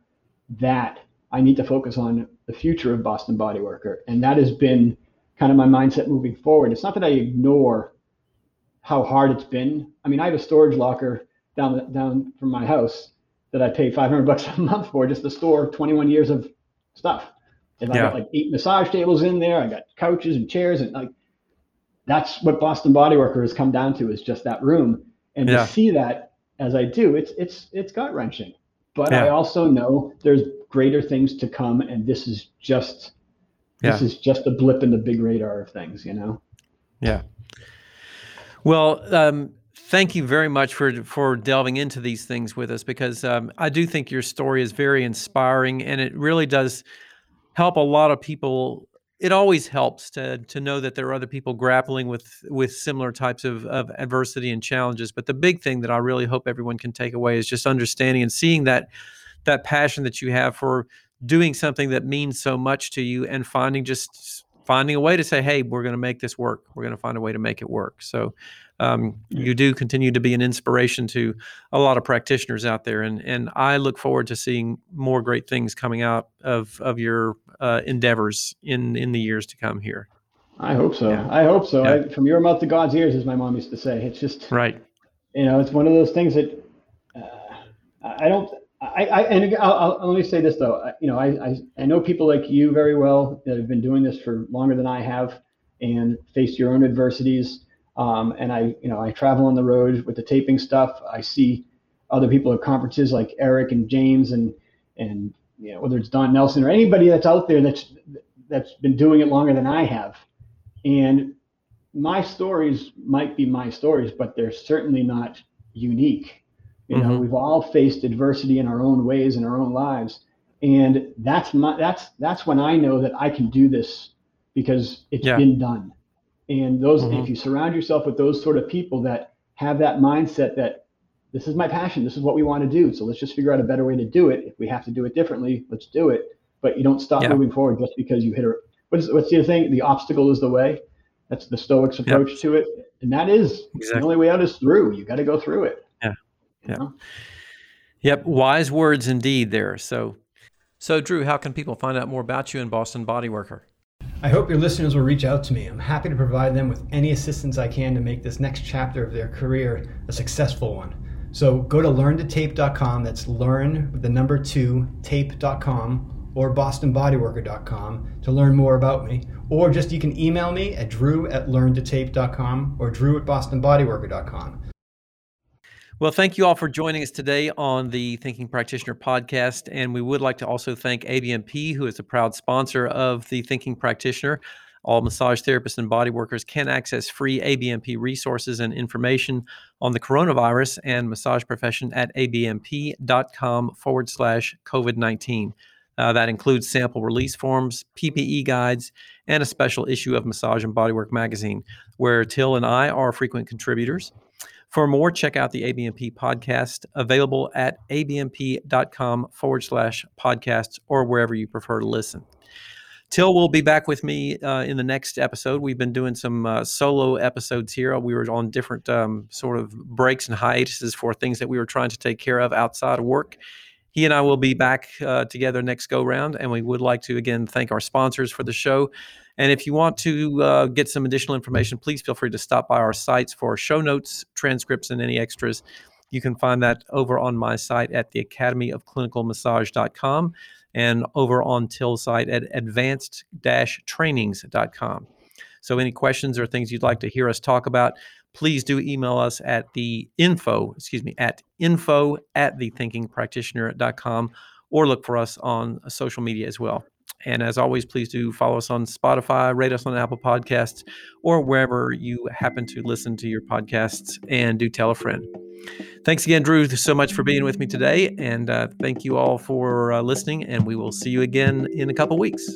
that. I need to focus on the future of Boston Body Worker. And that has been kind of my mindset moving forward. It's not that I ignore how hard it's been. I mean, I have a storage locker down down from my house that I pay 500 bucks a month for just to store 21 years of stuff. And I got like eight massage tables in there. I got couches and chairs and like that's what Boston Body Worker has come down to is just that room. And Yeah. to see that as I do, it's it's it's gut wrenching. But I also know there's greater things to come, and this is just this is just a blip in the big radar of things, you know. Yeah. Well, um, thank you very much for for delving into these things with us because um, I do think your story is very inspiring and it really does help a lot of people. It always helps to to know that there are other people grappling with with similar types of, of adversity and challenges. But the big thing that I really hope everyone can take away is just understanding and seeing that that passion that you have for doing something that means so much to you and finding just finding a way to say hey we're going to make this work we're going to find a way to make it work so um, you do continue to be an inspiration to a lot of practitioners out there and and i look forward to seeing more great things coming out of of your uh, endeavors in in the years to come here I hope so. Yeah. I hope so. Yeah. I, from your mouth to God's ears, as my mom used to say. It's just right you know, it's one of those things that uh, I don't. I, I and I'll, I'll, let me say this though. I, you know, I, I I know people like you very well that have been doing this for longer than I have and faced your own adversities. Um, and I, you know, I travel on the road with the taping stuff. I see other people at conferences like Erik and James and and you know whether it's Don Nelson or anybody that's out there that's that's been doing it longer than I have. And my stories might be my stories, but they're certainly not unique. You know, mm-hmm. we've all faced adversity in our own ways in our own lives. And that's my that's that's when I know that I can do this because it's yeah. been done. And those mm-hmm. if you surround yourself with those sort of people that have that mindset that this is my passion, this is what we want to do. So let's just figure out a better way to do it. If we have to do it differently, let's do it. But you don't stop yeah. moving forward just because you hit a what's what's the other thing? The obstacle is the way. That's the Stoics approach yep. to it, and that is exactly. the only way out is through. You got to go through it. Yeah, yeah, know? yep. Wise words indeed. There. So, so Drew, how can people find out more about you and Boston Body Worker? I hope your listeners will reach out to me. I'm happy to provide them with any assistance I can to make this next chapter of their career a successful one. So go to learn2tape.com. That's learn with the number two tape.com or bostonbodyworker.com to learn more about me. Or just you can email me at drew at learn2tape.com or drew at bostonbodyworker.com. Well, thank you all for joining us today on the Thinking Practitioner podcast. And we would like to also thank ABMP, who is a proud sponsor of the Thinking Practitioner. All massage therapists and body workers can access free ABMP resources and information on the coronavirus and massage profession at abmp.com forward slash COVID 19. Uh, that includes sample release forms, PPE guides, and a special issue of Massage and Bodywork magazine, where Til and I are frequent contributors. For more, check out the ABMP podcast, available at abmp.com forward slash podcasts or wherever you prefer to listen. Til will be back with me uh, in the next episode. We've been doing some uh, solo episodes here. We were on different um, sort of breaks and hiatuses for things that we were trying to take care of outside of work he and I will be back uh, together next go round. And we would like to again thank our sponsors for the show. And if you want to uh, get some additional information, please feel free to stop by our sites for show notes, transcripts, and any extras. You can find that over on my site at the Academy of Clinical Massage.com and over on Til's site at advanced trainings.com. So, any questions or things you'd like to hear us talk about, please do email us at the info, excuse me, at info at thethinkingpractitioner.com or look for us on social media as well. And as always, please do follow us on Spotify, rate us on Apple Podcasts, or wherever you happen to listen to your podcasts, and do tell a friend. Thanks again, Drew, so much for being with me today. And uh, thank you all for uh, listening. And we will see you again in a couple weeks.